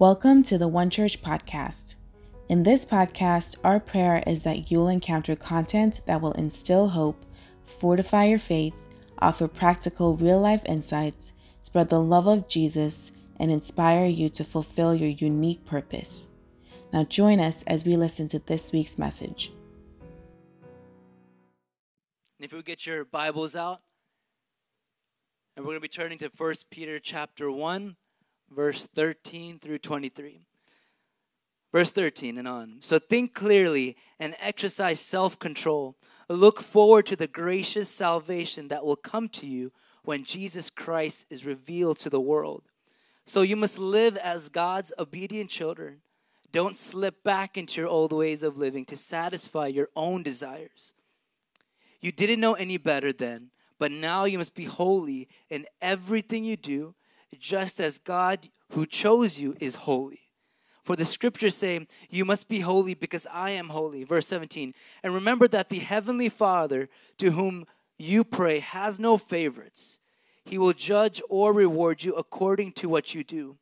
Welcome to the One Church podcast. In this podcast, our prayer is that you'll encounter content that will instill hope, fortify your faith, offer practical real life insights, spread the love of Jesus, and inspire you to fulfill your unique purpose. Now, join us as we listen to this week's message. If you get your Bibles out, and we're going to be turning to 1 Peter chapter 1 verse 13 through 23. Verse 13 and on. So think clearly and exercise self control. Look forward to the gracious salvation that will come to you when Jesus Christ is revealed to the world. So you must live as God's obedient children. Don't slip back into your old ways of living to satisfy your own desires. You didn't know any better then, but now you must be holy in everything you do just as God who chose you is holy. For the scriptures say, You must be holy because I am holy. Verse 17. And remember that the heavenly Father to whom you pray has no favorites. He will judge or reward you according to what you do.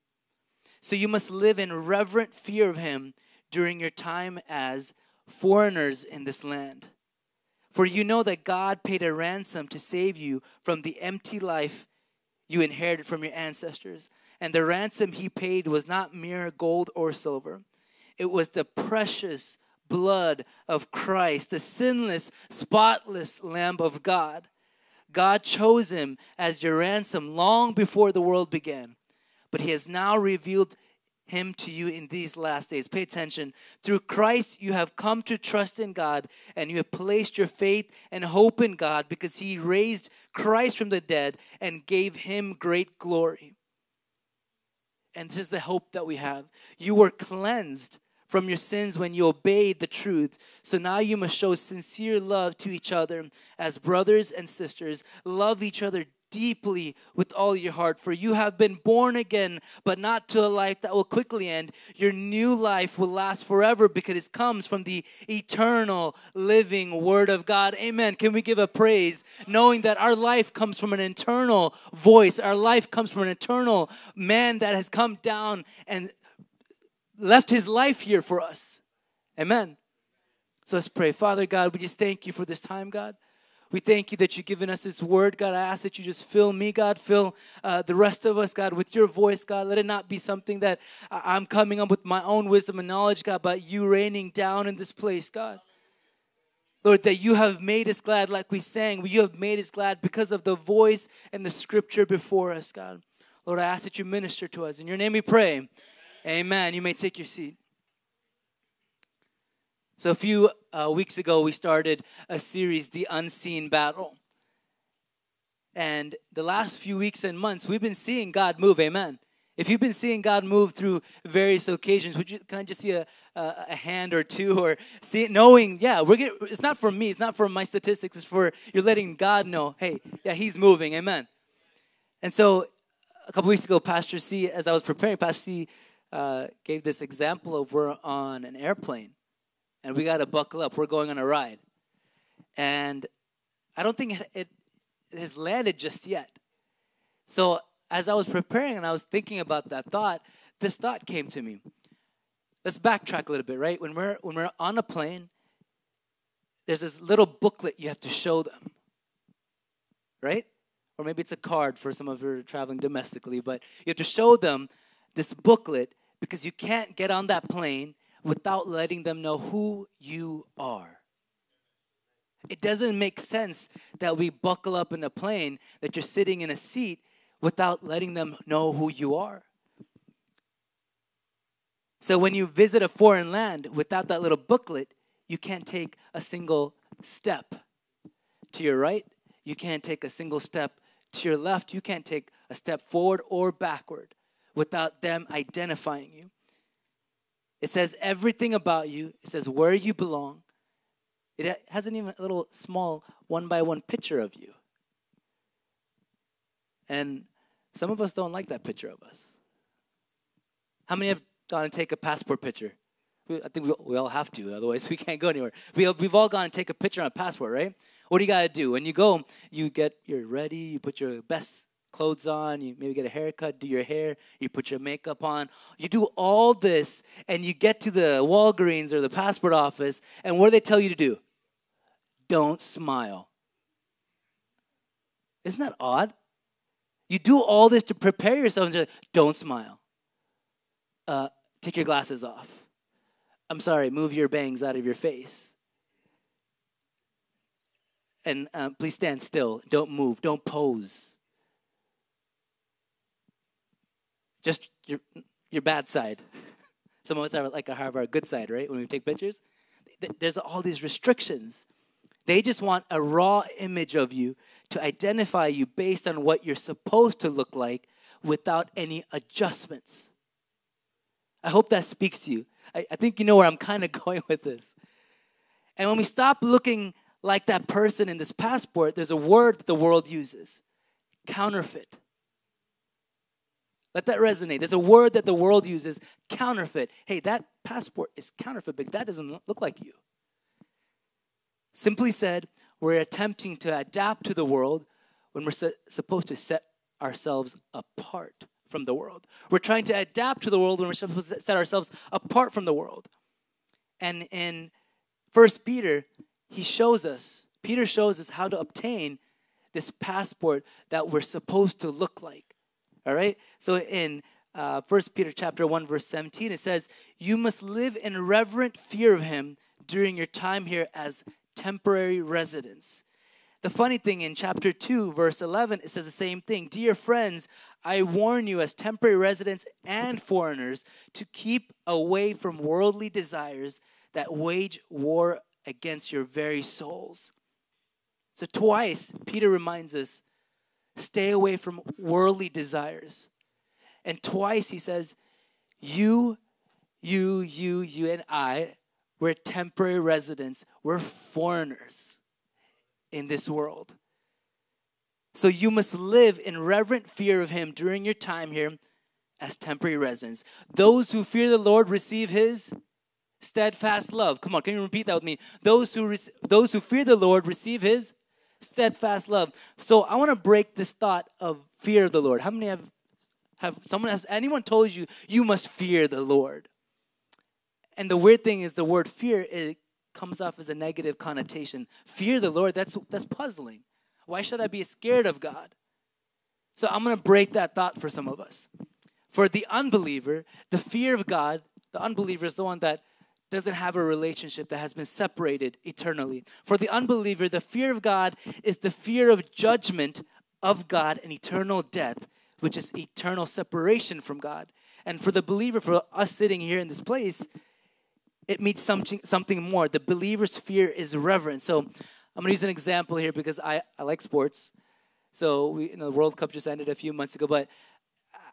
So you must live in reverent fear of him during your time as foreigners in this land. For you know that God paid a ransom to save you from the empty life you inherited from your ancestors. And the ransom he paid was not mere gold or silver, it was the precious blood of Christ, the sinless, spotless Lamb of God. God chose him as your ransom long before the world began, but he has now revealed him to you in these last days. Pay attention. Through Christ, you have come to trust in God and you have placed your faith and hope in God because he raised Christ from the dead and gave him great glory. And this is the hope that we have. You were cleansed from your sins when you obeyed the truth. So now you must show sincere love to each other as brothers and sisters. Love each other deeply with all your heart, for you have been born again, but not to a life that will quickly end. Your new life will last forever because it comes from the eternal living Word of God. Amen. Can we give a praise knowing that our life comes from an eternal voice? Our life comes from an eternal man that has come down and left his life here for us. Amen. So let's pray. Father God, we just thank you for this time, God. We thank you that you've given us this word, God. I ask that you just fill me, God, fill uh, the rest of us, God, with your voice, God. Let it not be something that I'm coming up with my own wisdom and knowledge, God, but you raining down in this place, God. Lord, that you have made us glad, like we sang. You have made us glad because of the voice and the scripture before us, God. Lord, I ask that you minister to us. In your name we pray. Amen. Amen. You may take your seat. So, a few uh, weeks ago, we started a series, The Unseen Battle. And the last few weeks and months, we've been seeing God move. Amen. If you've been seeing God move through various occasions, would you can I just see a, a, a hand or two or see it, knowing, yeah, we're getting, it's not for me, it's not for my statistics, it's for you're letting God know, hey, yeah, He's moving. Amen. And so a couple weeks ago, Pastor C, as I was preparing, Pastor C uh, gave this example of we're on an airplane and we got to buckle up. We're going on a ride. And I don't think it, it, has landed just yet. So as I was preparing and I was thinking about that thought, this thought came to me. Let's backtrack a little bit, right? When we're when we're on a plane, there's this little booklet you have to show them. Right? Or maybe it's a card for some of you traveling domestically, but you have to show them this booklet because you can't get on that plane without letting them know who you are. It doesn't make sense that we buckle up in a plane, that you're sitting in a seat without letting them know who you are. So when you visit a foreign land without that little booklet, you can't take a single step to your right. You can't take a single step to your left. You can't take a step forward or backward without them identifying you. It says everything about you. It says where you belong. It has an even a little small one by one picture of you. And some of us don't like that picture of us. How many have gone and take a passport picture? I think we, all have to, otherwise we can't go anywhere. We, we've all gone and take a picture on a passport, right? What do you got to do? When you go, you get, you're ready, you put your best clothes on, you maybe get a haircut, do your hair, you put your makeup on. You do all this, and you get to the Walgreens or the passport office, and what do they tell you to do? Don't smile. Isn't that odd? You do all this to prepare yourself and say, don't smile. Uh, take your glasses off. I'm sorry, move your bangs out of your face. And uh, please stand still. Don't move. Don't pose. Just your, your bad side. Some of us are like have our good side, right? When we take pictures, there's all these restrictions. They just want a raw image of you to identify you based on what you're supposed to look like without any adjustments. I hope that speaks to you. I, I think you know where I'm kind of going with this. And when we stop looking like that person in this passport, there's a word that the world uses counterfeit. Let that resonate. There's a word that the world uses counterfeit. Hey, that passport is counterfeit, but that doesn't look like you. Simply said, we're attempting to adapt to the world when we're su- supposed to set ourselves apart from the world. We're trying to adapt to the world when we're supposed to set ourselves apart from the world. And in First Peter, he shows us, Peter shows us how to obtain this passport that we're supposed to look like. All right? So in uh, 1 Peter chapter 1, verse 17, it says, You must live in reverent fear of him during your time here as temporary residents. The funny thing in chapter 2, verse 11, it says the same thing. Dear friends, I warn you as temporary residents and foreigners to keep away from worldly desires that wage war against your very souls. So, twice, Peter reminds us stay away from worldly desires. And twice he says, You, you, you, you, and I, we're temporary residents, we're foreigners in this world. So you must live in reverent fear of him during your time here as temporary residents. Those who fear the Lord receive his steadfast love. Come on, can you repeat that with me? Those who those who fear the Lord receive his steadfast love. So I want to break this thought of fear of the Lord. How many have have someone has anyone told you you must fear the Lord? And the weird thing is the word fear it comes off as a negative connotation. Fear the Lord, that's that's puzzling. Why should I be scared of God? So I'm going to break that thought for some of us. For the unbeliever, the fear of God, the unbeliever is the one that doesn't have a relationship that has been separated eternally. For the unbeliever, the fear of God is the fear of judgment of God and eternal death, which is eternal separation from God. And for the believer, for us sitting here in this place, it means something, something more. The believer's fear is reverence. So I'm going to use an example here because I, I like sports. So we, you know, the World Cup just ended a few months ago, but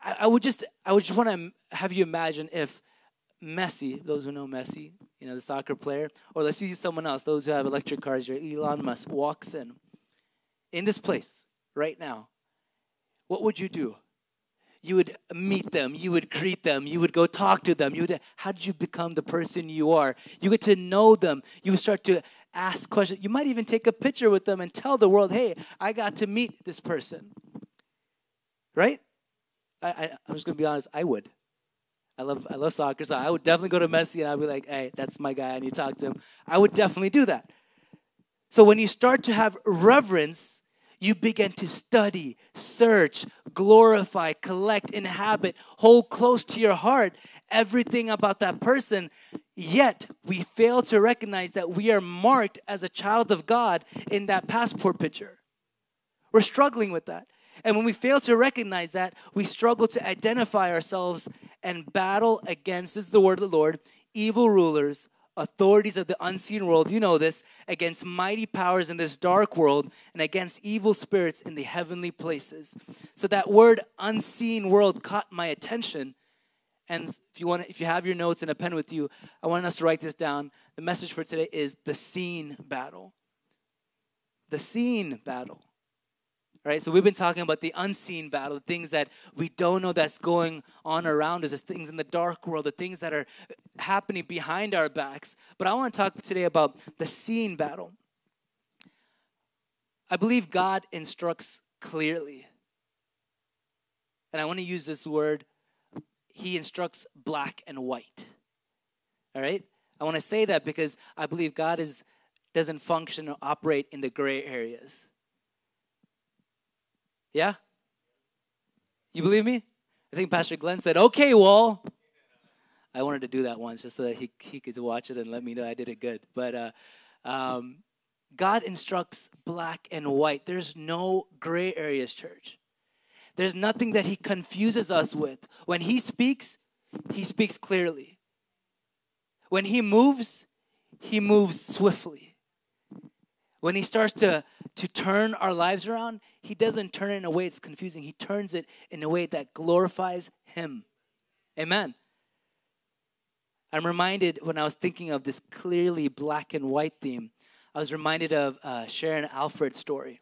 I, I would just I would just want to have you imagine if Messi, those who know Messi, you know the soccer player, or let's use someone else, those who have electric cars, your Elon Musk walks in, in this place right now. What would you do? you would meet them, you would greet them, you would go talk to them. You would, how did you become the person you are? You get to know them. You would start to ask questions. You might even take a picture with them and tell the world, hey, I got to meet this person. Right? I, I, I'm just to be honest, I would. I love, I love soccer, so I would definitely go to Messi and I'd be like, hey, that's my guy, I need to talk to him. I would definitely do that. So when you start to have reverence, you begin to study, search, glorify, collect, inhabit, hold close to your heart everything about that person. Yet we fail to recognize that we are marked as a child of God in that passport picture. We're struggling with that. And when we fail to recognize that, we struggle to identify ourselves and battle against, this is the word of the Lord, evil rulers authorities of the unseen world, you know this, against mighty powers in this dark world and against evil spirits in the heavenly places. So that word unseen world caught my attention. And if you want if you have your notes and a pen with you, I want us to write this down. The message for today is the seen battle. The seen battle right? So we've been talking about the unseen battle, the things that we don't know that's going on around us, the things in the dark world, the things that are happening behind our backs. But I want to talk today about the seen battle. I believe God instructs clearly. and I want to use this word, he instructs black and white. All right? I want to say that because I believe God is doesn't function or operate in the gray areas. Yeah? You believe me? I think Pastor Glenn said, okay, Wall. I wanted to do that once just so that he, he could watch it and let me know I did it good. But uh, um, God instructs black and white. There's no gray areas, church. There's nothing that he confuses us with. When he speaks, he speaks clearly. When he moves, he moves swiftly. When he starts to, to turn our lives around, he doesn't turn it in a way it's confusing. He turns it in a way that glorifies him. Amen. I'm reminded when I was thinking of this clearly black and white theme, I was reminded of uh, Sharon Alfred's story.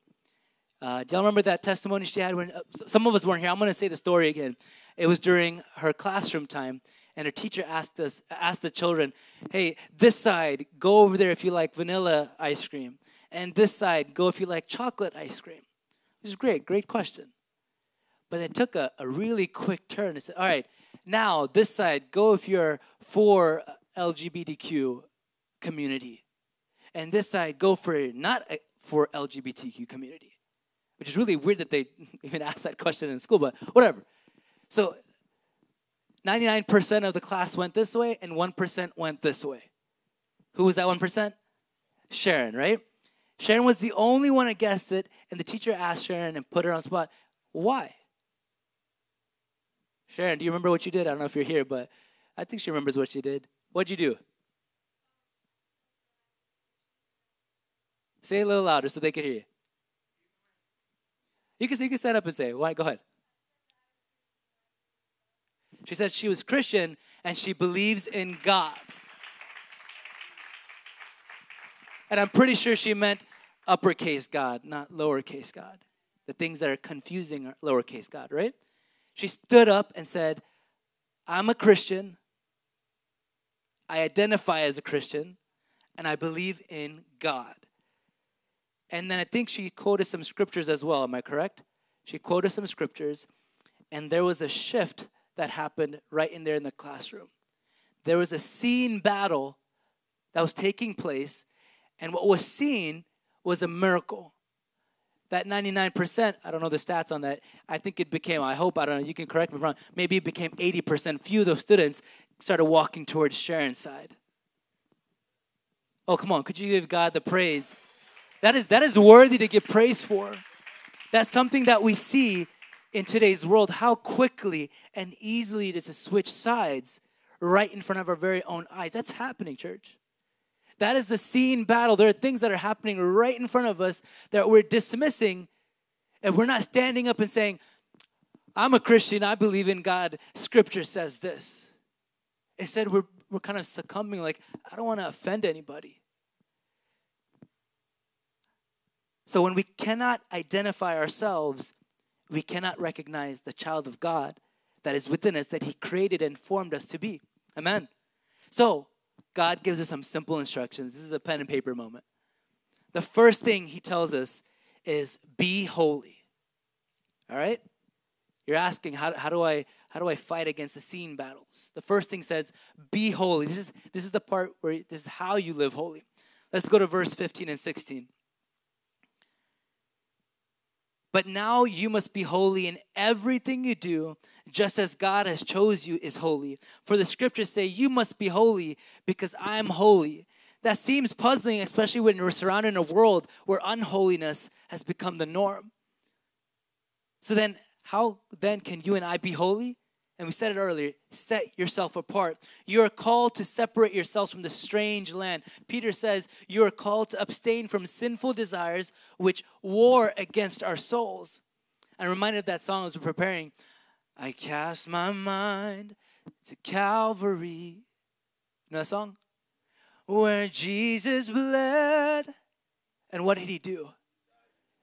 Uh, do y'all remember that testimony she had when uh, some of us weren't here? I'm going to say the story again. It was during her classroom time, and her teacher asked us, asked the children, "Hey, this side, go over there if you like vanilla ice cream, and this side, go if you like chocolate ice cream." Which is great, great question. But it took a, a really quick turn. It said, "All right, now this side, go if you're for LGBTQ community, and this side, go for not for LGBTQ community." Which is really weird that they even asked that question in school, but whatever. So 99% of the class went this way and 1% went this way. Who was that 1%? Sharon, right? Sharon was the only one that guessed it, and the teacher asked Sharon and put her on spot, why? Sharon, do you remember what you did? I don't know if you're here, but I think she remembers what she did. What'd you do? Say it a little louder so they can hear you. You can, you can stand up and say, why? Go ahead. She said she was Christian and she believes in God. And I'm pretty sure she meant uppercase God, not lowercase God. The things that are confusing are lowercase God, right? She stood up and said, I'm a Christian. I identify as a Christian, and I believe in God. And then I think she quoted some scriptures as well. Am I correct? She quoted some scriptures, and there was a shift that happened right in there in the classroom. There was a seen battle that was taking place, and what was seen was a miracle. That 99%, I don't know the stats on that. I think it became, I hope, I don't know, you can correct me if I'm wrong, maybe it became 80%. Few of those students started walking towards Sharon's side. Oh, come on, could you give God the praise? That is, that is worthy to give praise for. That's something that we see in today's world how quickly and easily it is to switch sides right in front of our very own eyes. That's happening, church. That is the seen battle. There are things that are happening right in front of us that we're dismissing, and we're not standing up and saying, I'm a Christian, I believe in God. Scripture says this. Instead, we're, we're kind of succumbing, like, I don't want to offend anybody. So when we cannot identify ourselves we cannot recognize the child of God that is within us that He created and formed us to be. Amen. So, God gives us some simple instructions. This is a pen and paper moment. The first thing He tells us is be holy. All right? You're asking, how, how, do I, how do I fight against the seen battles? The first thing says, be holy. This is, this is the part where this is how you live holy. Let's go to verse 15 and 16. But now you must be holy in everything you do, just as God has chose you is holy. For the scriptures say, You must be holy because I am holy. That seems puzzling, especially when we're surrounded in a world where unholiness has become the norm. So then, how then can you and I be holy? And we said it earlier set yourself apart. You are called to separate yourselves from the strange land. Peter says you are called to abstain from sinful desires which war against our souls. I'm reminded of that song as we're preparing. I cast my mind to Calvary. You know that song? Where Jesus bled. And what did he do?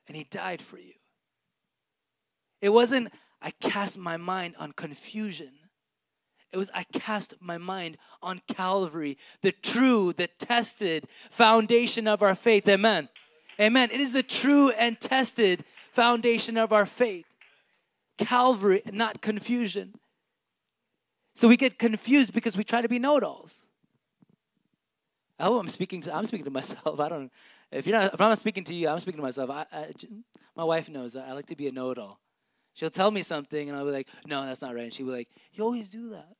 And he died for you. It wasn't, I cast my mind on confusion. It was, I cast my mind on Calvary, the true, the tested foundation of our faith. Amen. Amen. It is the true and tested foundation of our faith. Calvary, not confusion. So we get confused because we try to be know-it-alls. Oh, I'm speaking to I'm speaking to myself. I don't. If you're not, if I'm not speaking to you, I'm speaking to myself. I, I, my wife knows I like to be a know-it-all. She'll tell me something, and I'll be like, "No, that's not right." And she'll be like, "You always do that."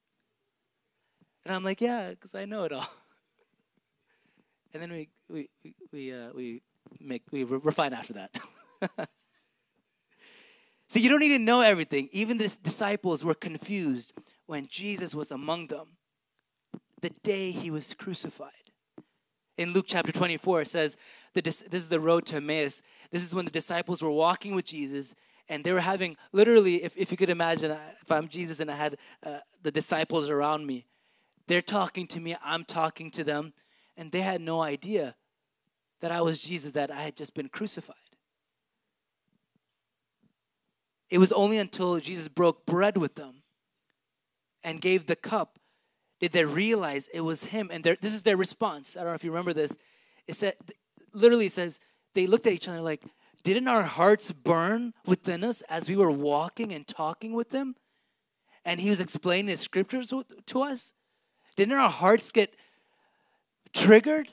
And I'm like, "Yeah, because I know it all." and then we we we uh, we make we we're fine after that. so you don't need to know everything. Even the disciples were confused when Jesus was among them the day he was crucified. In Luke chapter 24, it says, this is the road to Emmaus. This is when the disciples were walking with Jesus and they were having, literally, if, if you could imagine, if I'm Jesus and I had uh, the disciples around me, they're talking to me, I'm talking to them, and they had no idea that I was Jesus, that I had just been crucified. It was only until Jesus broke bread with them and gave the cup did they realize it was him. And this is their response. I don't know if you remember this. It said, literally it says, they looked at each other like, didn't our hearts burn within us as we were walking and talking with him? And he was explaining the scriptures to us? Didn't our hearts get triggered?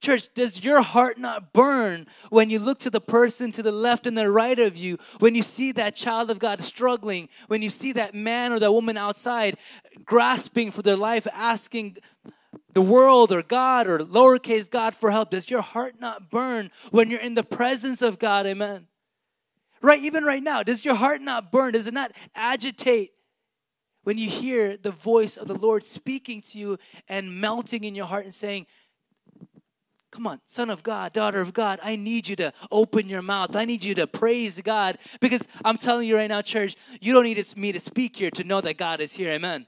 Church, does your heart not burn when you look to the person to the left and the right of you, when you see that child of God struggling, when you see that man or that woman outside grasping for their life, asking the world or God or lowercase God for help? Does your heart not burn when you're in the presence of God? Amen. Right, even right now, does your heart not burn? Does it not agitate when you hear the voice of the Lord speaking to you and melting in your heart and saying, Come on, son of God, daughter of God, I need you to open your mouth. I need you to praise God because I'm telling you right now, church, you don't need me to speak here to know that God is here. Amen.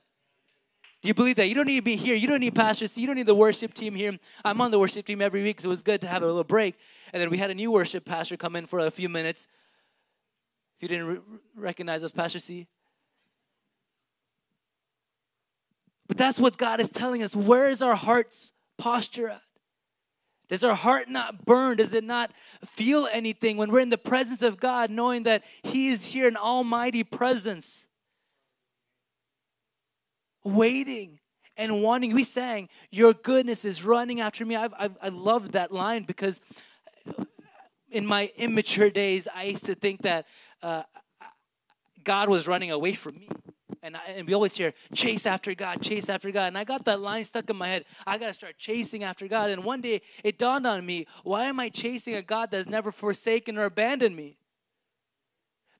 Do you believe that? You don't need to be here. You don't need pastors. You don't need the worship team here. I'm on the worship team every week, so it was good to have a little break. And then we had a new worship pastor come in for a few minutes. If you didn't re- recognize us, Pastor C. But that's what God is telling us. Where is our heart's posture at? Does our heart not burn? Does it not feel anything when we're in the presence of God, knowing that He is here in almighty presence? Waiting and wanting. We sang, Your goodness is running after me. I've, I've, I love that line because in my immature days, I used to think that uh, God was running away from me. And, I, and we always hear, chase after God, chase after God. And I got that line stuck in my head. I got to start chasing after God. And one day it dawned on me, why am I chasing a God that's never forsaken or abandoned me?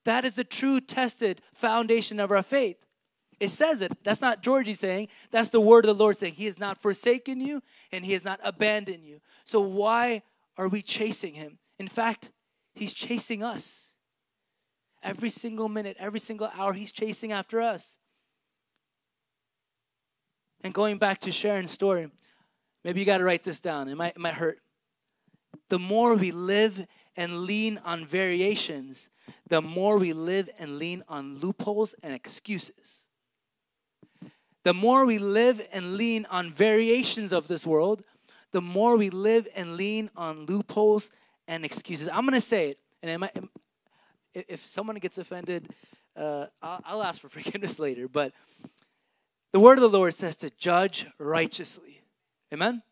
That is the true tested foundation of our faith. It says it. That's not Georgy saying. That's the word of the Lord saying. He has not forsaken you and he has not abandoned you. So why are we chasing him? In fact, he's chasing us. Every single minute, every single hour, He's chasing after us. And going back to Sharon's story, maybe you got to write this down. It might, it might hurt. The more we live and lean on variations, the more we live and lean on loopholes and excuses. The more we live and lean on variations of this world, the more we live and lean on loopholes and excuses. I'm going to say it, and if someone gets offended, uh, I'll, I'll ask for forgiveness later. But the word of the Lord says to judge righteously. Amen?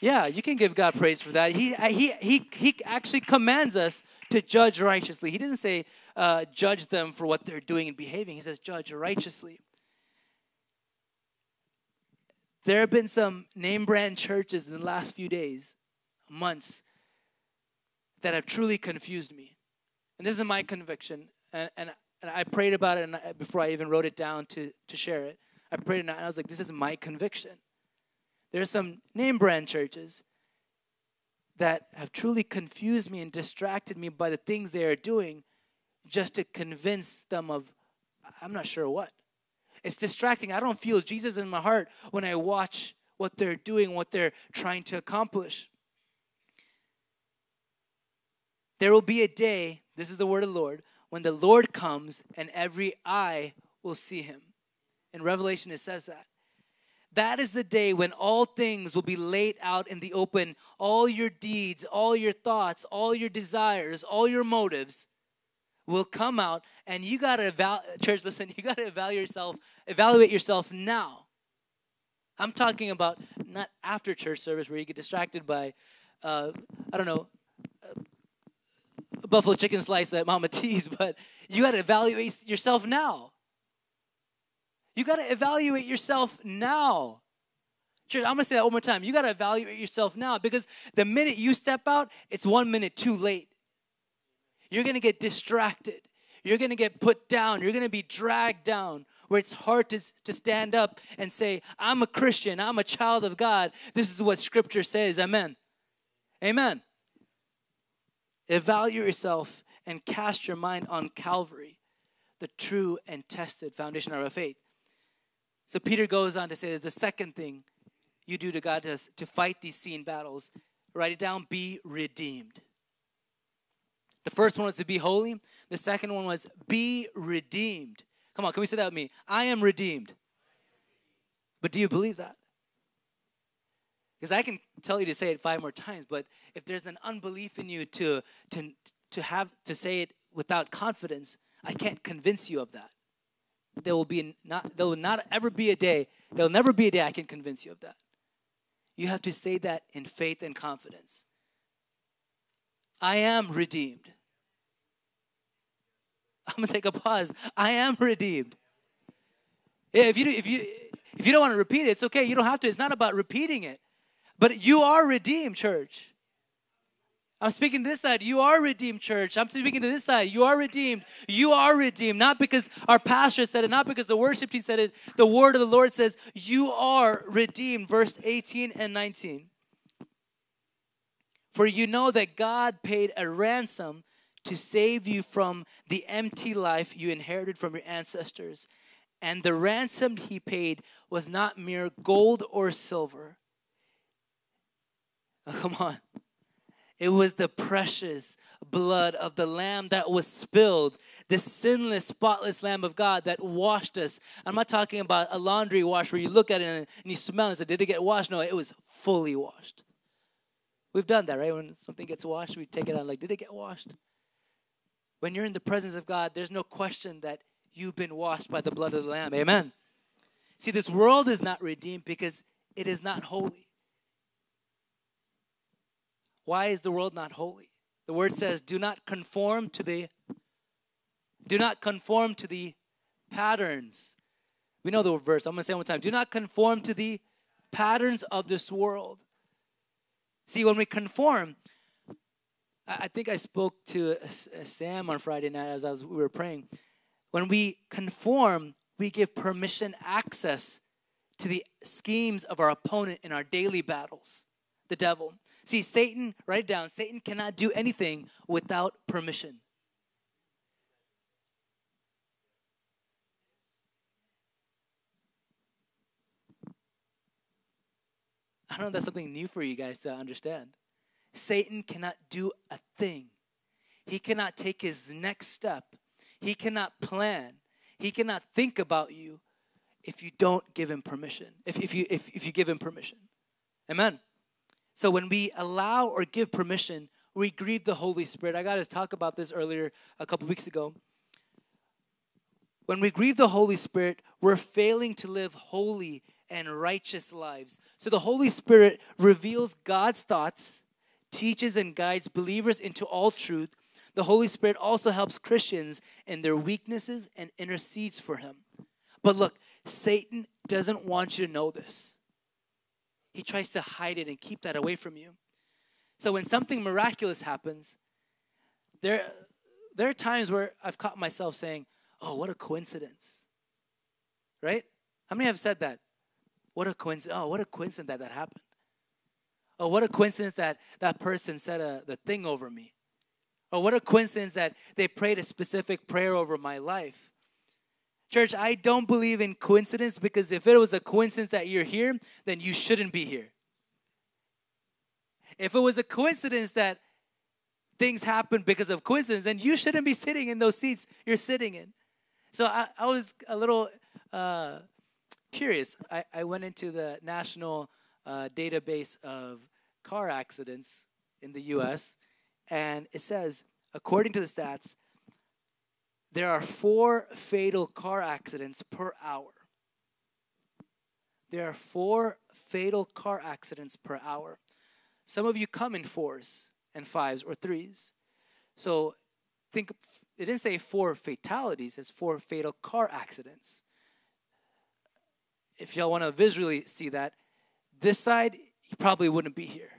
Yeah, you can give God praise for that. He, he, he, he actually commands us to judge righteously. He didn't say uh, judge them for what they're doing and behaving, He says judge righteously. There have been some name brand churches in the last few days, months, that have truly confused me. And this is my conviction. And, and, and I prayed about it and I, before I even wrote it down to, to share it. I prayed and I was like, this is my conviction. There are some name brand churches that have truly confused me and distracted me by the things they are doing just to convince them of, I'm not sure what. It's distracting. I don't feel Jesus in my heart when I watch what they're doing, what they're trying to accomplish. There will be a day this is the word of the Lord. When the Lord comes and every eye will see him. In Revelation, it says that. That is the day when all things will be laid out in the open. All your deeds, all your thoughts, all your desires, all your motives will come out and you got to eval- church listen you got to evaluate yourself evaluate yourself now i'm talking about not after church service where you get distracted by uh, i don't know buffalo chicken slice at mama t's but you got to evaluate yourself now you got to evaluate yourself now Church, I'm going to say that one more time. You got to evaluate yourself now because the minute you step out, it's one minute too late. You're going to get distracted. You're going to get put down. You're going to be dragged down where it's hard to, to stand up and say, I'm a Christian. I'm a child of God. This is what Scripture says. Amen. Amen. Evaluate yourself and cast your mind on Calvary, the true and tested foundation of our faith. So Peter goes on to say that the second thing you do to God to, to fight these seen battles, write it down, be redeemed. The first one was to be holy. The second one was be redeemed. Come on, can we say that with me? I am redeemed. But do you believe that? Because I can tell you to say it five more times, but if there's an unbelief in you to, to, to have to say it without confidence, I can't convince you of that. There will be not there will not ever be a day, there will never be a day I can convince you of that. You have to say that in faith and confidence. I am redeemed. I'm gonna take a pause. I am redeemed. If you if you if you don't want to repeat it, it's okay. You don't have to. It's not about repeating it, but you are redeemed, church. I'm speaking to this side. You are redeemed, church. I'm speaking to this side. You are redeemed. You are redeemed. Not because our pastor said it, not because the worship team said it. The word of the Lord says, You are redeemed. Verse 18 and 19. For you know that God paid a ransom to save you from the empty life you inherited from your ancestors. And the ransom he paid was not mere gold or silver. Oh, come on. It was the precious blood of the Lamb that was spilled, the sinless, spotless Lamb of God that washed us. I'm not talking about a laundry wash where you look at it and you smell and say, Did it get washed? No, it was fully washed. We've done that, right? When something gets washed, we take it out like, did it get washed? When you're in the presence of God, there's no question that you've been washed by the blood of the Lamb. Amen. See, this world is not redeemed because it is not holy. Why is the world not holy? The word says, do not conform to the do not conform to the patterns. We know the verse. I'm to say it one more time. Do not conform to the patterns of this world. See, when we conform, I think I spoke to uh, uh, Sam on Friday night as, as we were praying. When we conform, we give permission access to the schemes of our opponent in our daily battles, the devil. See, Satan, write it down, Satan cannot do anything without permission. I don't know if that's something new for you guys to understand. Satan cannot do a thing. He cannot take his next step. He cannot plan. He cannot think about you if you don't give him permission. If, if, you, if, if you give him permission. Amen. So when we allow or give permission, we grieve the Holy Spirit. I got to talk about this earlier a couple weeks ago. When we grieve the Holy Spirit, we're failing to live holy and righteous lives. So the Holy Spirit reveals God's thoughts, teaches and guides believers into all truth. The Holy Spirit also helps Christians in their weaknesses and intercedes for him. But look, Satan doesn't want you to know this. He tries to hide it and keep that away from you. So when something miraculous happens, there, there are times where I've caught myself saying, Oh, what a coincidence. Right? How many have said that? What a coincidence. Oh, what a coincidence that that happened. Oh, what a coincidence that that person said a, the thing over me. Oh, what a coincidence that they prayed a specific prayer over my life. Church, I don't believe in coincidence because if it was a coincidence that you're here, then you shouldn't be here. If it was a coincidence that things happen because of coincidence, then you shouldn't be sitting in those seats you're sitting in. So I, I was a little uh, curious. I, I went into the national uh, database of car accidents in the US, and it says, according to the stats, there are four fatal car accidents per hour. There are four fatal car accidents per hour. Some of you come in fours and fives or threes. So think it didn't say four fatalities, it's four fatal car accidents. If y'all want to visually see that, this side, you probably wouldn't be here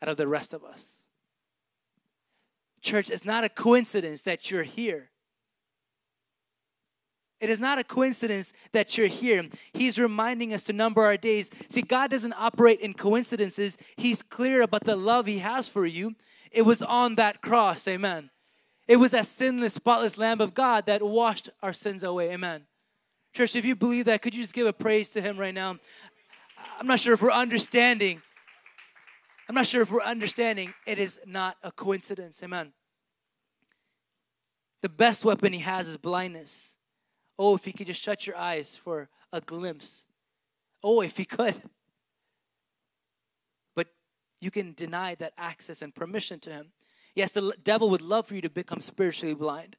out of the rest of us. Church, it's not a coincidence that you're here. It is not a coincidence that you're here. He's reminding us to number our days. See, God doesn't operate in coincidences. He's clear about the love He has for you. It was on that cross, amen. It was that sinless, spotless Lamb of God that washed our sins away, amen. Church, if you believe that, could you just give a praise to Him right now? I'm not sure if we're understanding. I'm not sure if we're understanding. It is not a coincidence, amen. The best weapon He has is blindness. Oh, if he could just shut your eyes for a glimpse. Oh, if he could. But you can deny that access and permission to him. Yes, the devil would love for you to become spiritually blind.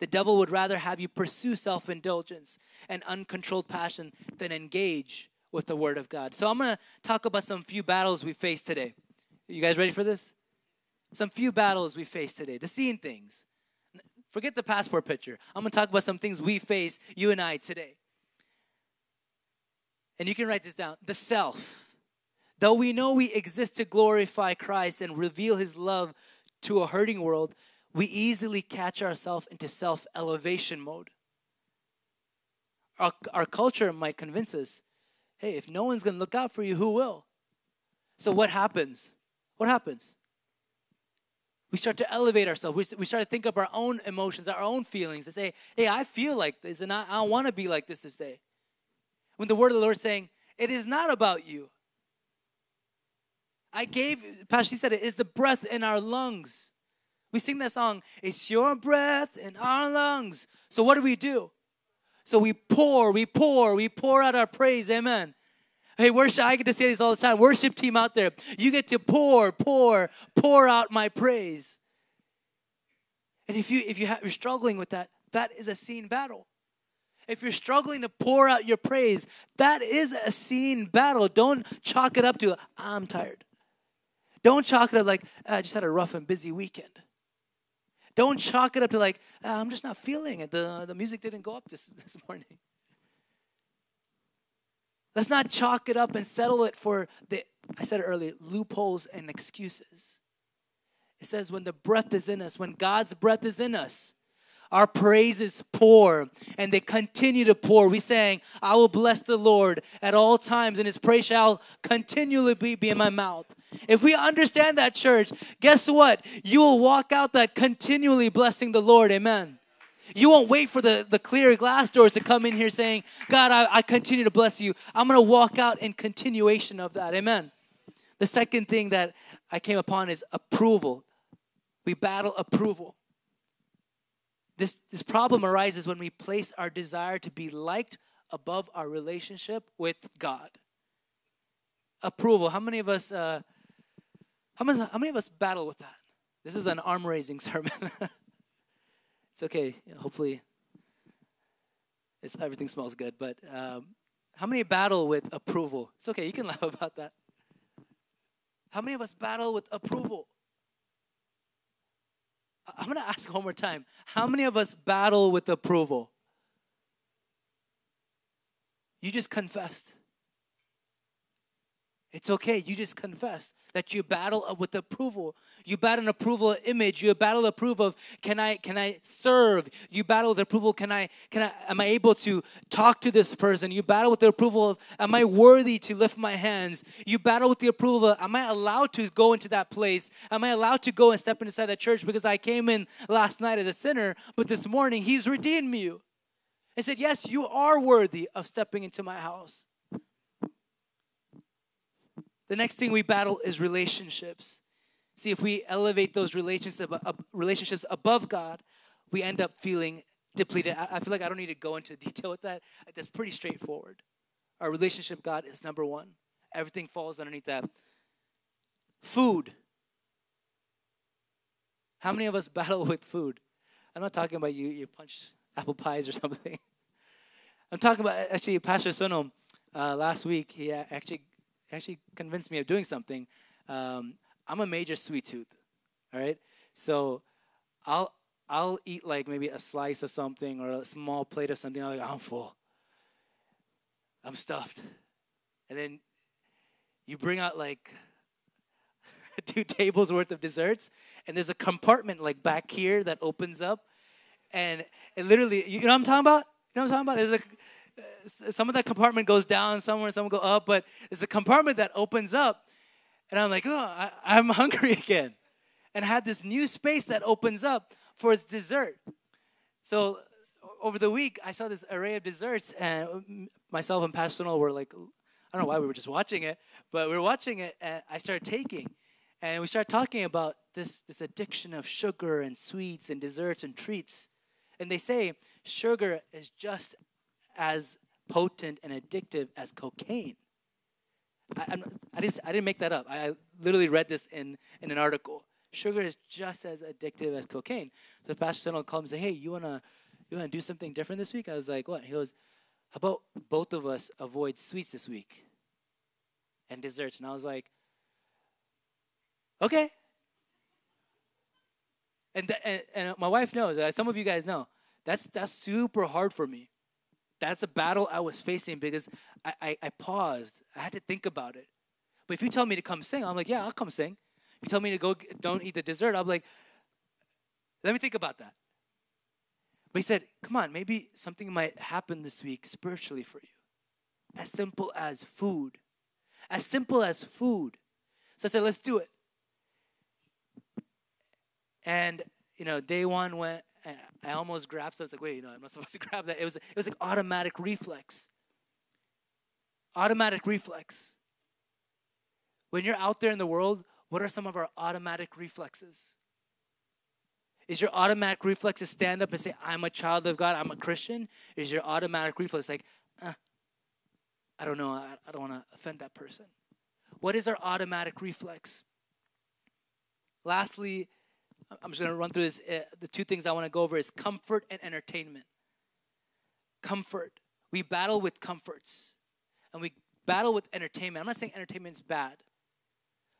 The devil would rather have you pursue self indulgence and uncontrolled passion than engage with the Word of God. So I'm going to talk about some few battles we face today. You guys ready for this? Some few battles we face today, the seeing things. Forget the passport picture. I'm going to talk about some things we face, you and I, today. And you can write this down the self. Though we know we exist to glorify Christ and reveal his love to a hurting world, we easily catch ourselves into self elevation mode. Our, our culture might convince us hey, if no one's going to look out for you, who will? So what happens? What happens? We start to elevate ourselves. We, we start to think of our own emotions, our own feelings, and say, hey, I feel like this, and I, I don't want to be like this this day. When the word of the Lord is saying, it is not about you. I gave, Pastor, said it is the breath in our lungs. We sing that song, it's your breath in our lungs. So what do we do? So we pour, we pour, we pour out our praise. Amen. Hey, worship, I get to say this all the time. Worship team out there, you get to pour, pour, pour out my praise. And if you if you have, you're struggling with that, that is a seen battle. If you're struggling to pour out your praise, that is a seen battle. Don't chalk it up to I'm tired. Don't chalk it up like I just had a rough and busy weekend. Don't chalk it up to like ah, I'm just not feeling it. The the music didn't go up this this morning. Let's not chalk it up and settle it for the, I said it earlier, loopholes and excuses. It says, when the breath is in us, when God's breath is in us, our praises pour and they continue to pour. We sang, I will bless the Lord at all times, and his praise shall continually be, in my mouth. If we understand that, church, guess what? You will walk out that continually blessing the Lord. Amen. You won't wait for the, the clear glass doors to come in here saying, God, I, I continue to bless you. I'm going to walk out in continuation of that. Amen. The second thing that I came upon is approval. We battle approval. This, this problem arises when we place our desire to be liked above our relationship with God. Approval. How many of us, uh, how, many, how many of us battle with that? This is an arm raising sermon. It's okay. hopefully, it's, everything smells good. But um, how many battle with approval? It's okay. You can laugh about that. How many of us battle with approval? I'm going to ask one more time. How many of us battle with approval? You just confessed. It's okay. You just confessed that you battle with approval. You battle an approval image. You battle approval of can I can I serve? You battle with approval. Can I can I am I able to talk to this person? You battle with the approval of am I worthy to lift my hands? You battle with the approval of am I allowed to go into that place? Am I allowed to go and step inside that church because I came in last night as a sinner, but this morning he's redeemed me. And said, Yes, you are worthy of stepping into my house. The next thing we battle is relationships. See, if we elevate those relationships, relationships above God, we end up feeling depleted. I feel like I don't need to go into detail with that. That's pretty straightforward. Our relationship God is number one. Everything falls underneath that. Food. How many of us battle with food? I'm not talking about you. You punch apple pies or something. I'm talking about actually Pastor Sonom. Uh, last week, he actually actually convinced me of doing something. Um, I'm a major sweet tooth. All right, so I'll I'll eat like maybe a slice of something or a small plate of something. I'm like, I'm full. I'm stuffed. And then you bring out like two tables worth of desserts, and there's a compartment like back here that opens up, and it literally, you know what I'm talking about? You know what I'm talking about? There's like some of that compartment goes down somewhere, some go up, but there's a compartment that opens up, and I'm like, oh, I, I'm hungry again, and I had this new space that opens up for its dessert. So over the week, I saw this array of desserts, and um, myself and Pastor Noel were like, I don't know why we were just watching it, but we were watching it, and I started taking. And we started talking about this, this addiction of sugar and sweets and desserts and treats. And they say sugar is just as potent and addictive as cocaine. I, I, didn't, I didn't make that up. I literally read this in, in an article. Sugar is just as addictive as cocaine. So Pastor Sentinel called and said, Hey, you wanna you wanna do something different this week? I was like, What? He goes, How about both of us avoid sweets this week? And desserts. And I was like, Okay. And, th- and, and my wife knows, uh, some of you guys know, that's that's super hard for me. That's a battle I was facing because I, I, I paused. I had to think about it. But if you tell me to come sing, I'm like, yeah, I'll come sing. If you tell me to go, don't eat the dessert, I'm like, let me think about that. But he said, come on, maybe something might happen this week spiritually for you. As simple as food. As simple as food. So I said, let's do it. And, you know, day one went, I almost grabbed so I was like, wait, you know, I'm not supposed to grab that. It was, it was like automatic reflex. Automatic reflex. When you're out there in the world, what are some of our automatic reflexes? Is your automatic reflex to stand up and say, I'm a child of God, I'm a Christian? Is your automatic reflex like, eh, I don't know, I, I don't want to offend that person? What is our automatic reflex? Lastly, I'm just going to run through this. Uh, the two things I want to go over is comfort and entertainment. Comfort. We battle with comforts and we battle with entertainment. I'm not saying entertainment's bad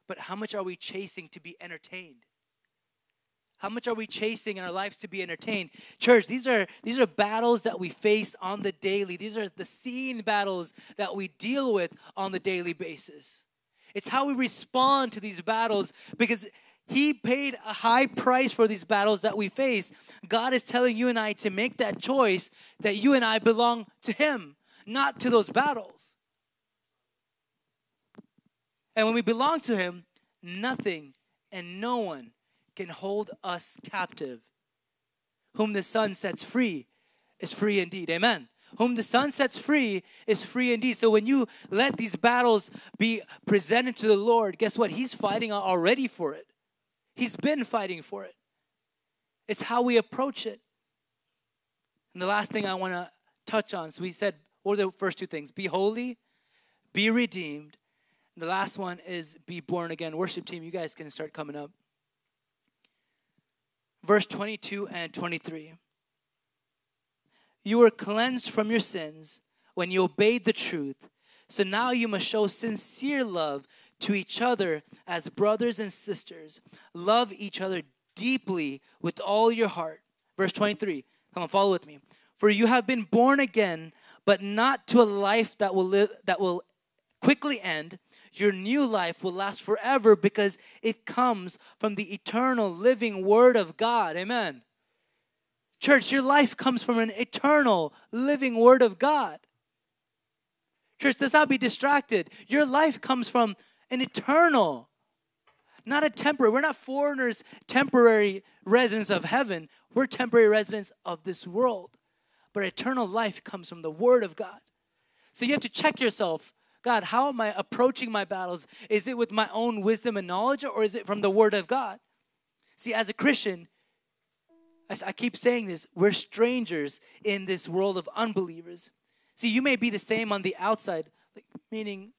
but how much are we chasing to be entertained? How much are we chasing in our lives to be entertained? Church, these are these are battles that we face on the daily. These are the seen battles that we deal with on the daily basis. It's how we respond to these battles because he paid a high price for these battles that we face. God is telling you and I to make that choice that you and I belong to him, not to those battles. And when we belong to Him, nothing and no one can hold us captive. Whom the Son sets free is free indeed. Amen. Whom the Son sets free is free indeed. So when you let these battles be presented to the Lord, guess what? He's fighting already for it. He's been fighting for it. It's how we approach it. And the last thing I want to touch on so we said, what are the first two things? Be holy, be redeemed, And the last one is be born again. Worship team, you guys can start coming up. Verse 22 and 23. You were cleansed from your sins when you obeyed the truth. So now you must show sincere love to each other as brothers and sisters. Love each other deeply with all your heart. Verse 23. Come on, follow with me. For you have been born again, but not to a life that will live that will quickly end your new life will last forever because it comes from the eternal living Word of God. Amen. Church, your life comes from an eternal living Word of God. Church, let's not be distracted. Your life comes from an eternal, not a temporary. We're not foreigners, temporary residents of heaven. We're temporary residents of this world. But eternal life comes from the Word of God. So you have to check yourself God, how am I approaching my battles? Is it with my own wisdom and knowledge, or is it from the Word of God? See, as a Christian, I keep saying this, we're strangers in this world of unbelievers. See, you may be the same on the outside, meaning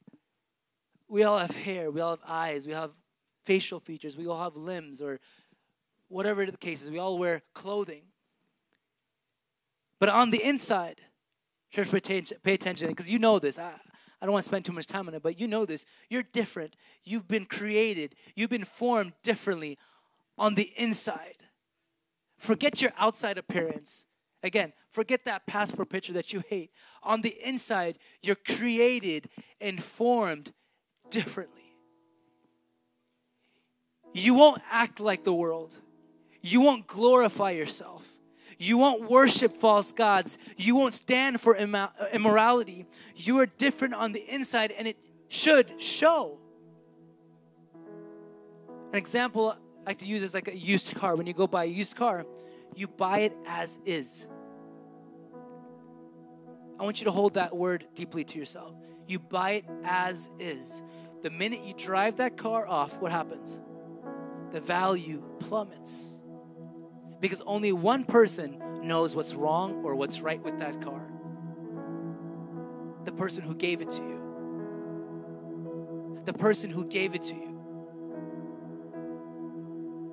we all have hair, we all have eyes, we have facial features, we all have limbs, or whatever the case is, we all wear clothing. But on the inside, church, pay attention, because you know this. I, I don't want to spend too much time on it, but you know this. You're different. You've been created, you've been formed differently on the inside. Forget your outside appearance. Again, forget that passport picture that you hate. On the inside, you're created and formed differently. You won't act like the world. You won't glorify yourself. You won't worship false gods. You won't stand for immorality. You are different on the inside, and it should show. An example I like to use is like a used car. When you go buy a used car, you buy it as is. I want you to hold that word deeply to yourself. You buy it as is. The minute you drive that car off, what happens? The value plummets. Because only one person knows what's wrong or what's right with that car the person who gave it to you. The person who gave it to you.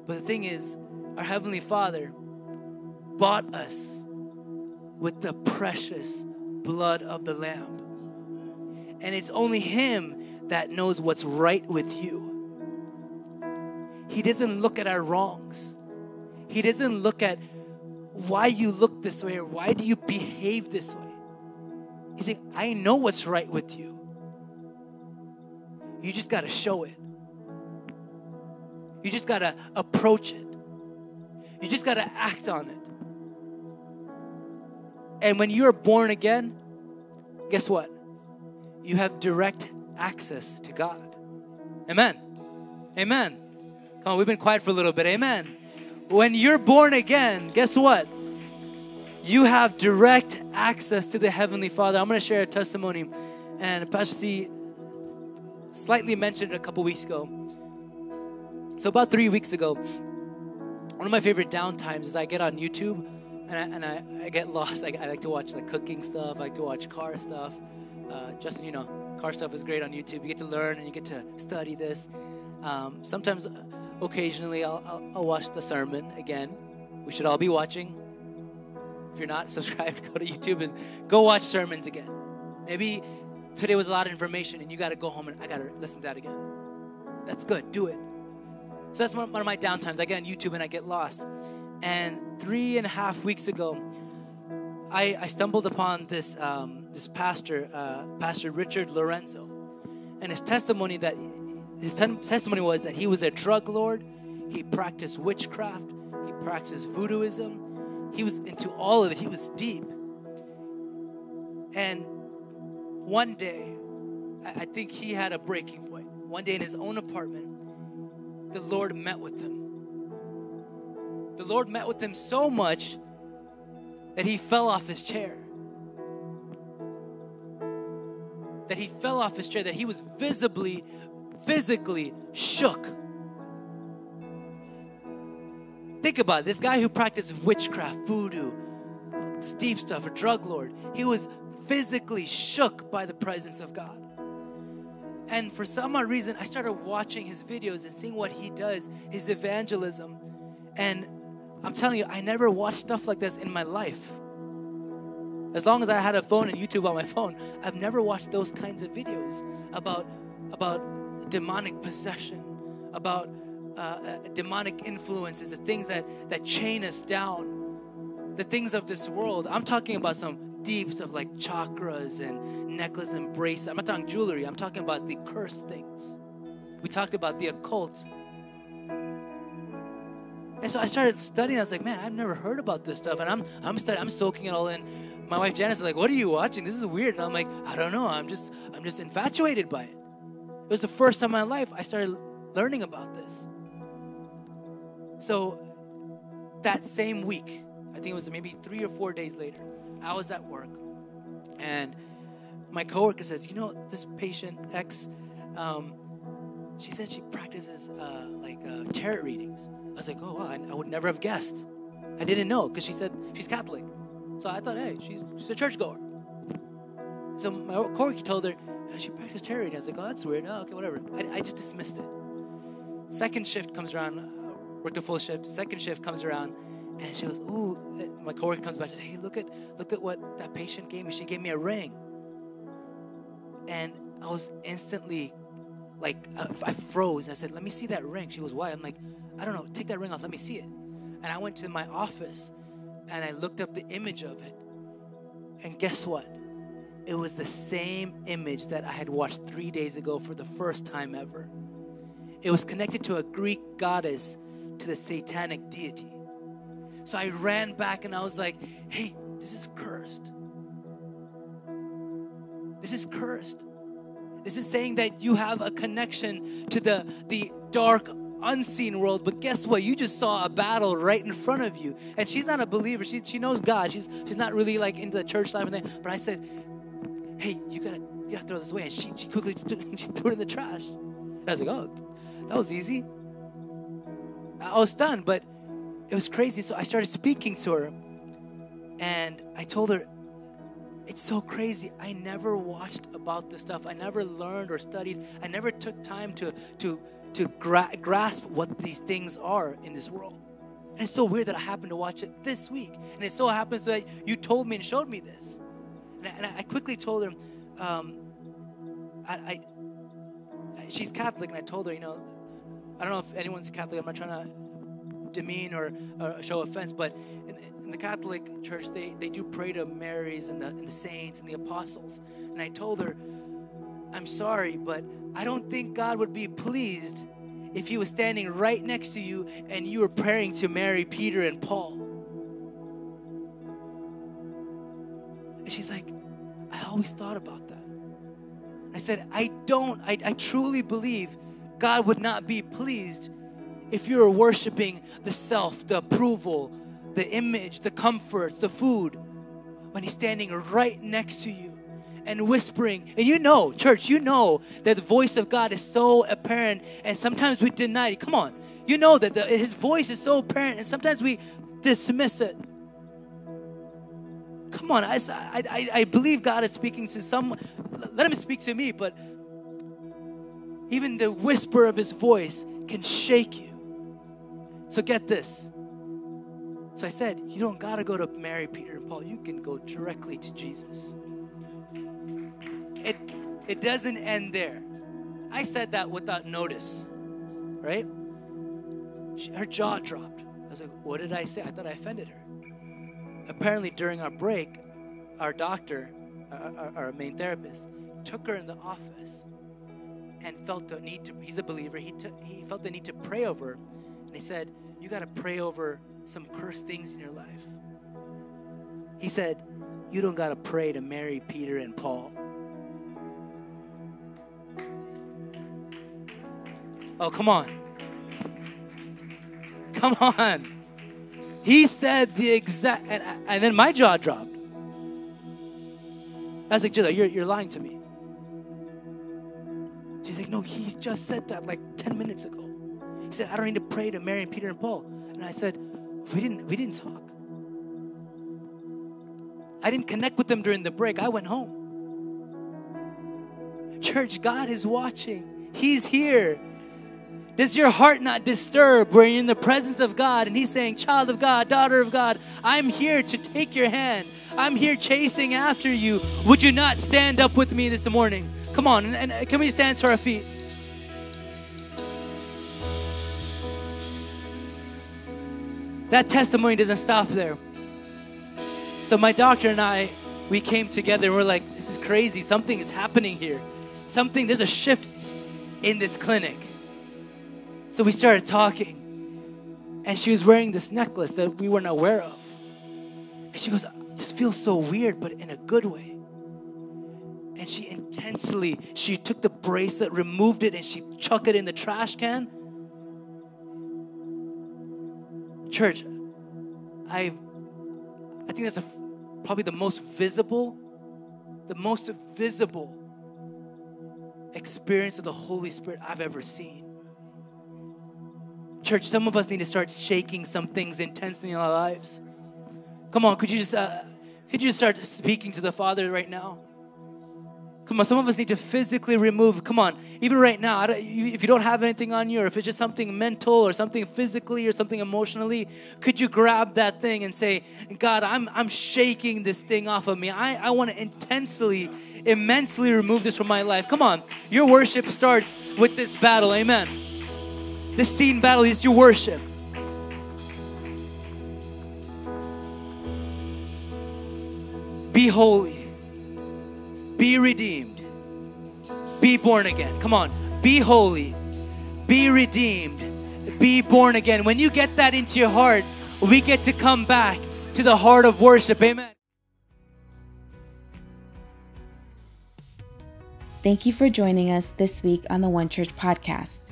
But the thing is, our Heavenly Father bought us with the precious blood of the Lamb. And it's only Him that knows what's right with you. He doesn't look at our wrongs. He doesn't look at why you look this way or why do you behave this way. He's saying, I know what's right with you. You just got to show it. You just got to approach it. You just got to act on it. And when you're born again, guess what? You have direct access to God. Amen. Amen. Come on, we've been quiet for a little bit. Amen. When you're born again, guess what? You have direct access to the Heavenly Father. I'm going to share a testimony, and Pastor C slightly mentioned it a couple weeks ago. So, about three weeks ago, one of my favorite downtimes is I get on YouTube and I, and I, I get lost. I, I like to watch like cooking stuff, I like to watch car stuff. Uh, Justin, you know, car stuff is great on YouTube. You get to learn and you get to study this. Um, sometimes, occasionally, I'll, I'll, I'll, watch the sermon again. We should all be watching. If you're not subscribed, go to YouTube and go watch sermons again. Maybe today was a lot of information and you got to go home and I got to listen to that again. That's good. Do it. So that's one of my downtimes. I get on YouTube and I get lost. And three and a half weeks ago, I, I stumbled upon this um, this pastor, uh, Pastor Richard Lorenzo, and his testimony that his te- testimony was that he was a drug lord, he practiced witchcraft, he practiced voodooism, he was into all of it. He was deep. And one day, I, I think he had a breaking point. One day in his own apartment, the Lord met with him. The Lord met with him so much that he fell off his chair. That he fell off his chair, that he was visibly, physically shook. Think about it. this guy who practiced witchcraft, voodoo, deep stuff, a drug lord. He was physically shook by the presence of God. And for some odd reason, I started watching his videos and seeing what he does, his evangelism. And I'm telling you, I never watched stuff like this in my life. As long as I had a phone and YouTube on my phone, I've never watched those kinds of videos about, about demonic possession, about uh, uh, demonic influences, the things that, that chain us down, the things of this world. I'm talking about some deep stuff like chakras and necklace and bracelet. I'm not talking jewelry, I'm talking about the cursed things. We talked about the occult and so I started studying. I was like, man, I've never heard about this stuff. And I'm I'm studying, I'm soaking it all in. My wife Janice is like, what are you watching? This is weird. And I'm like, I don't know. I'm just I'm just infatuated by it. It was the first time in my life I started learning about this. So that same week, I think it was maybe three or four days later, I was at work, and my coworker says, you know, this patient X, um, she said she practices uh, like uh, tarot readings. I was like, oh, wow, I, I would never have guessed. I didn't know because she said she's Catholic. So I thought, hey, she's, she's a churchgoer. So my coworker told her, oh, she practiced reading. I was like, oh, that's weird. Oh, okay, whatever. I, I just dismissed it. Second shift comes around, uh, worked a full shift. Second shift comes around, And she goes, "Ooh!" My coworker comes back and says, "Hey, look at look at what that patient gave me. She gave me a ring." And I was instantly like, I, I froze. I said, "Let me see that ring." She goes, "Why?" I'm like, "I don't know. Take that ring off. Let me see it." And I went to my office and I looked up the image of it. And guess what? It was the same image that I had watched three days ago for the first time ever. It was connected to a Greek goddess to the satanic deity. So I ran back and I was like, hey, this is cursed. This is cursed. This is saying that you have a connection to the, the dark, unseen world. But guess what? You just saw a battle right in front of you. And she's not a believer. She, she knows God. She's, she's not really like into the church life and. But I said, hey, you gotta, you gotta throw this away. And she, she quickly she threw it in the trash. And I was like, oh, that was easy. I was done, but it was crazy. So I started speaking to her. And I told her, it's so crazy. I never watched about this stuff. I never learned or studied. I never took time to to to gra- grasp what these things are in this world. And it's so weird that I happened to watch it this week. And it so happens that you told me and showed me this. And I, and I quickly told her, um, I, I, she's Catholic, and I told her, you know, I don't know if anyone's Catholic. I'm not trying to demean or, or show offense, but in, in, the Catholic Church, they, they do pray to Marys and the, and the saints and the apostles. And I told her, I'm sorry, but I don't think God would be pleased if He was standing right next to you and you were praying to Mary, Peter, and Paul. And she's like, I always thought about that. I said, I don't, I, I truly believe God would not be pleased if you're worshiping the self, the approval, the image, the comfort, the food, when He's standing right next to you and whispering. And you know, church, you know that the voice of God is so apparent, and sometimes we deny it. Come on. You know that the, His voice is so apparent, and sometimes we dismiss it. Come on, I, I, I believe God is speaking to someone. Let Him speak to me, but even the whisper of His voice can shake you. So get this. So I said, You don't got to go to Mary, Peter, and Paul. You can go directly to Jesus. It, it doesn't end there. I said that without notice, right? She, her jaw dropped. I was like, What did I say? I thought I offended her. Apparently, during our break, our doctor, our, our main therapist, took her in the office and felt the need to, he's a believer, he, took, he felt the need to pray over her And he said, You got to pray over some cursed things in your life. He said, You don't got to pray to Mary, Peter, and Paul. Oh, come on. Come on. He said the exact, and, and then my jaw dropped. I was like, Jill, you're, you're lying to me. She's like, no, he just said that like 10 minutes ago. He said, I don't need to pray to Mary and Peter and Paul. And I said, we didn't, we didn't talk. I didn't connect with them during the break. I went home. Church, God is watching. He's here. Does your heart not disturb when you're in the presence of God and He's saying, Child of God, daughter of God, I'm here to take your hand. I'm here chasing after you. Would you not stand up with me this morning? Come on, and, and can we stand to our feet? that testimony doesn't stop there. So my doctor and I, we came together and we're like, this is crazy. Something is happening here. Something, there's a shift in this clinic. So we started talking. And she was wearing this necklace that we weren't aware of. And she goes, this feels so weird, but in a good way. And she intensely, she took the bracelet, removed it, and she chucked it in the trash can Church, I I think that's a, probably the most visible, the most visible experience of the Holy Spirit I've ever seen. Church, some of us need to start shaking some things intensely in our lives. Come on, could you just uh, could you just start speaking to the Father right now? Come on, some of us need to physically remove. Come on, even right now, if you don't have anything on you, or if it's just something mental or something physically or something emotionally, could you grab that thing and say, God, I'm, I'm shaking this thing off of me. I, I want to intensely, immensely remove this from my life. Come on, your worship starts with this battle. Amen. This seen battle is your worship. Be holy. Be redeemed. Be born again. Come on. Be holy. Be redeemed. Be born again. When you get that into your heart, we get to come back to the heart of worship. Amen. Thank you for joining us this week on the One Church podcast.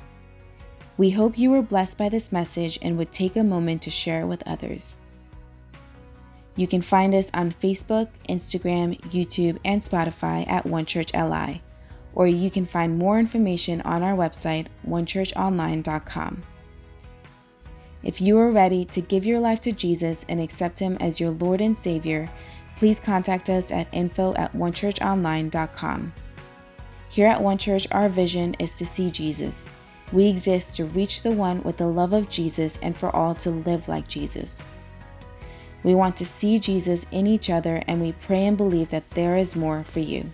We hope you were blessed by this message and would take a moment to share it with others. You can find us on Facebook, Instagram, YouTube, and Spotify at One Church LI, or you can find more information on our website, onechurchonline.com. If you are ready to give your life to Jesus and accept Him as your Lord and Savior, please contact us at info at onechurchonline.com. Here at One Church, our vision is to see Jesus. We exist to reach the one with the love of Jesus and for all to live like Jesus. We want to see Jesus in each other, and we pray and believe that there is more for you.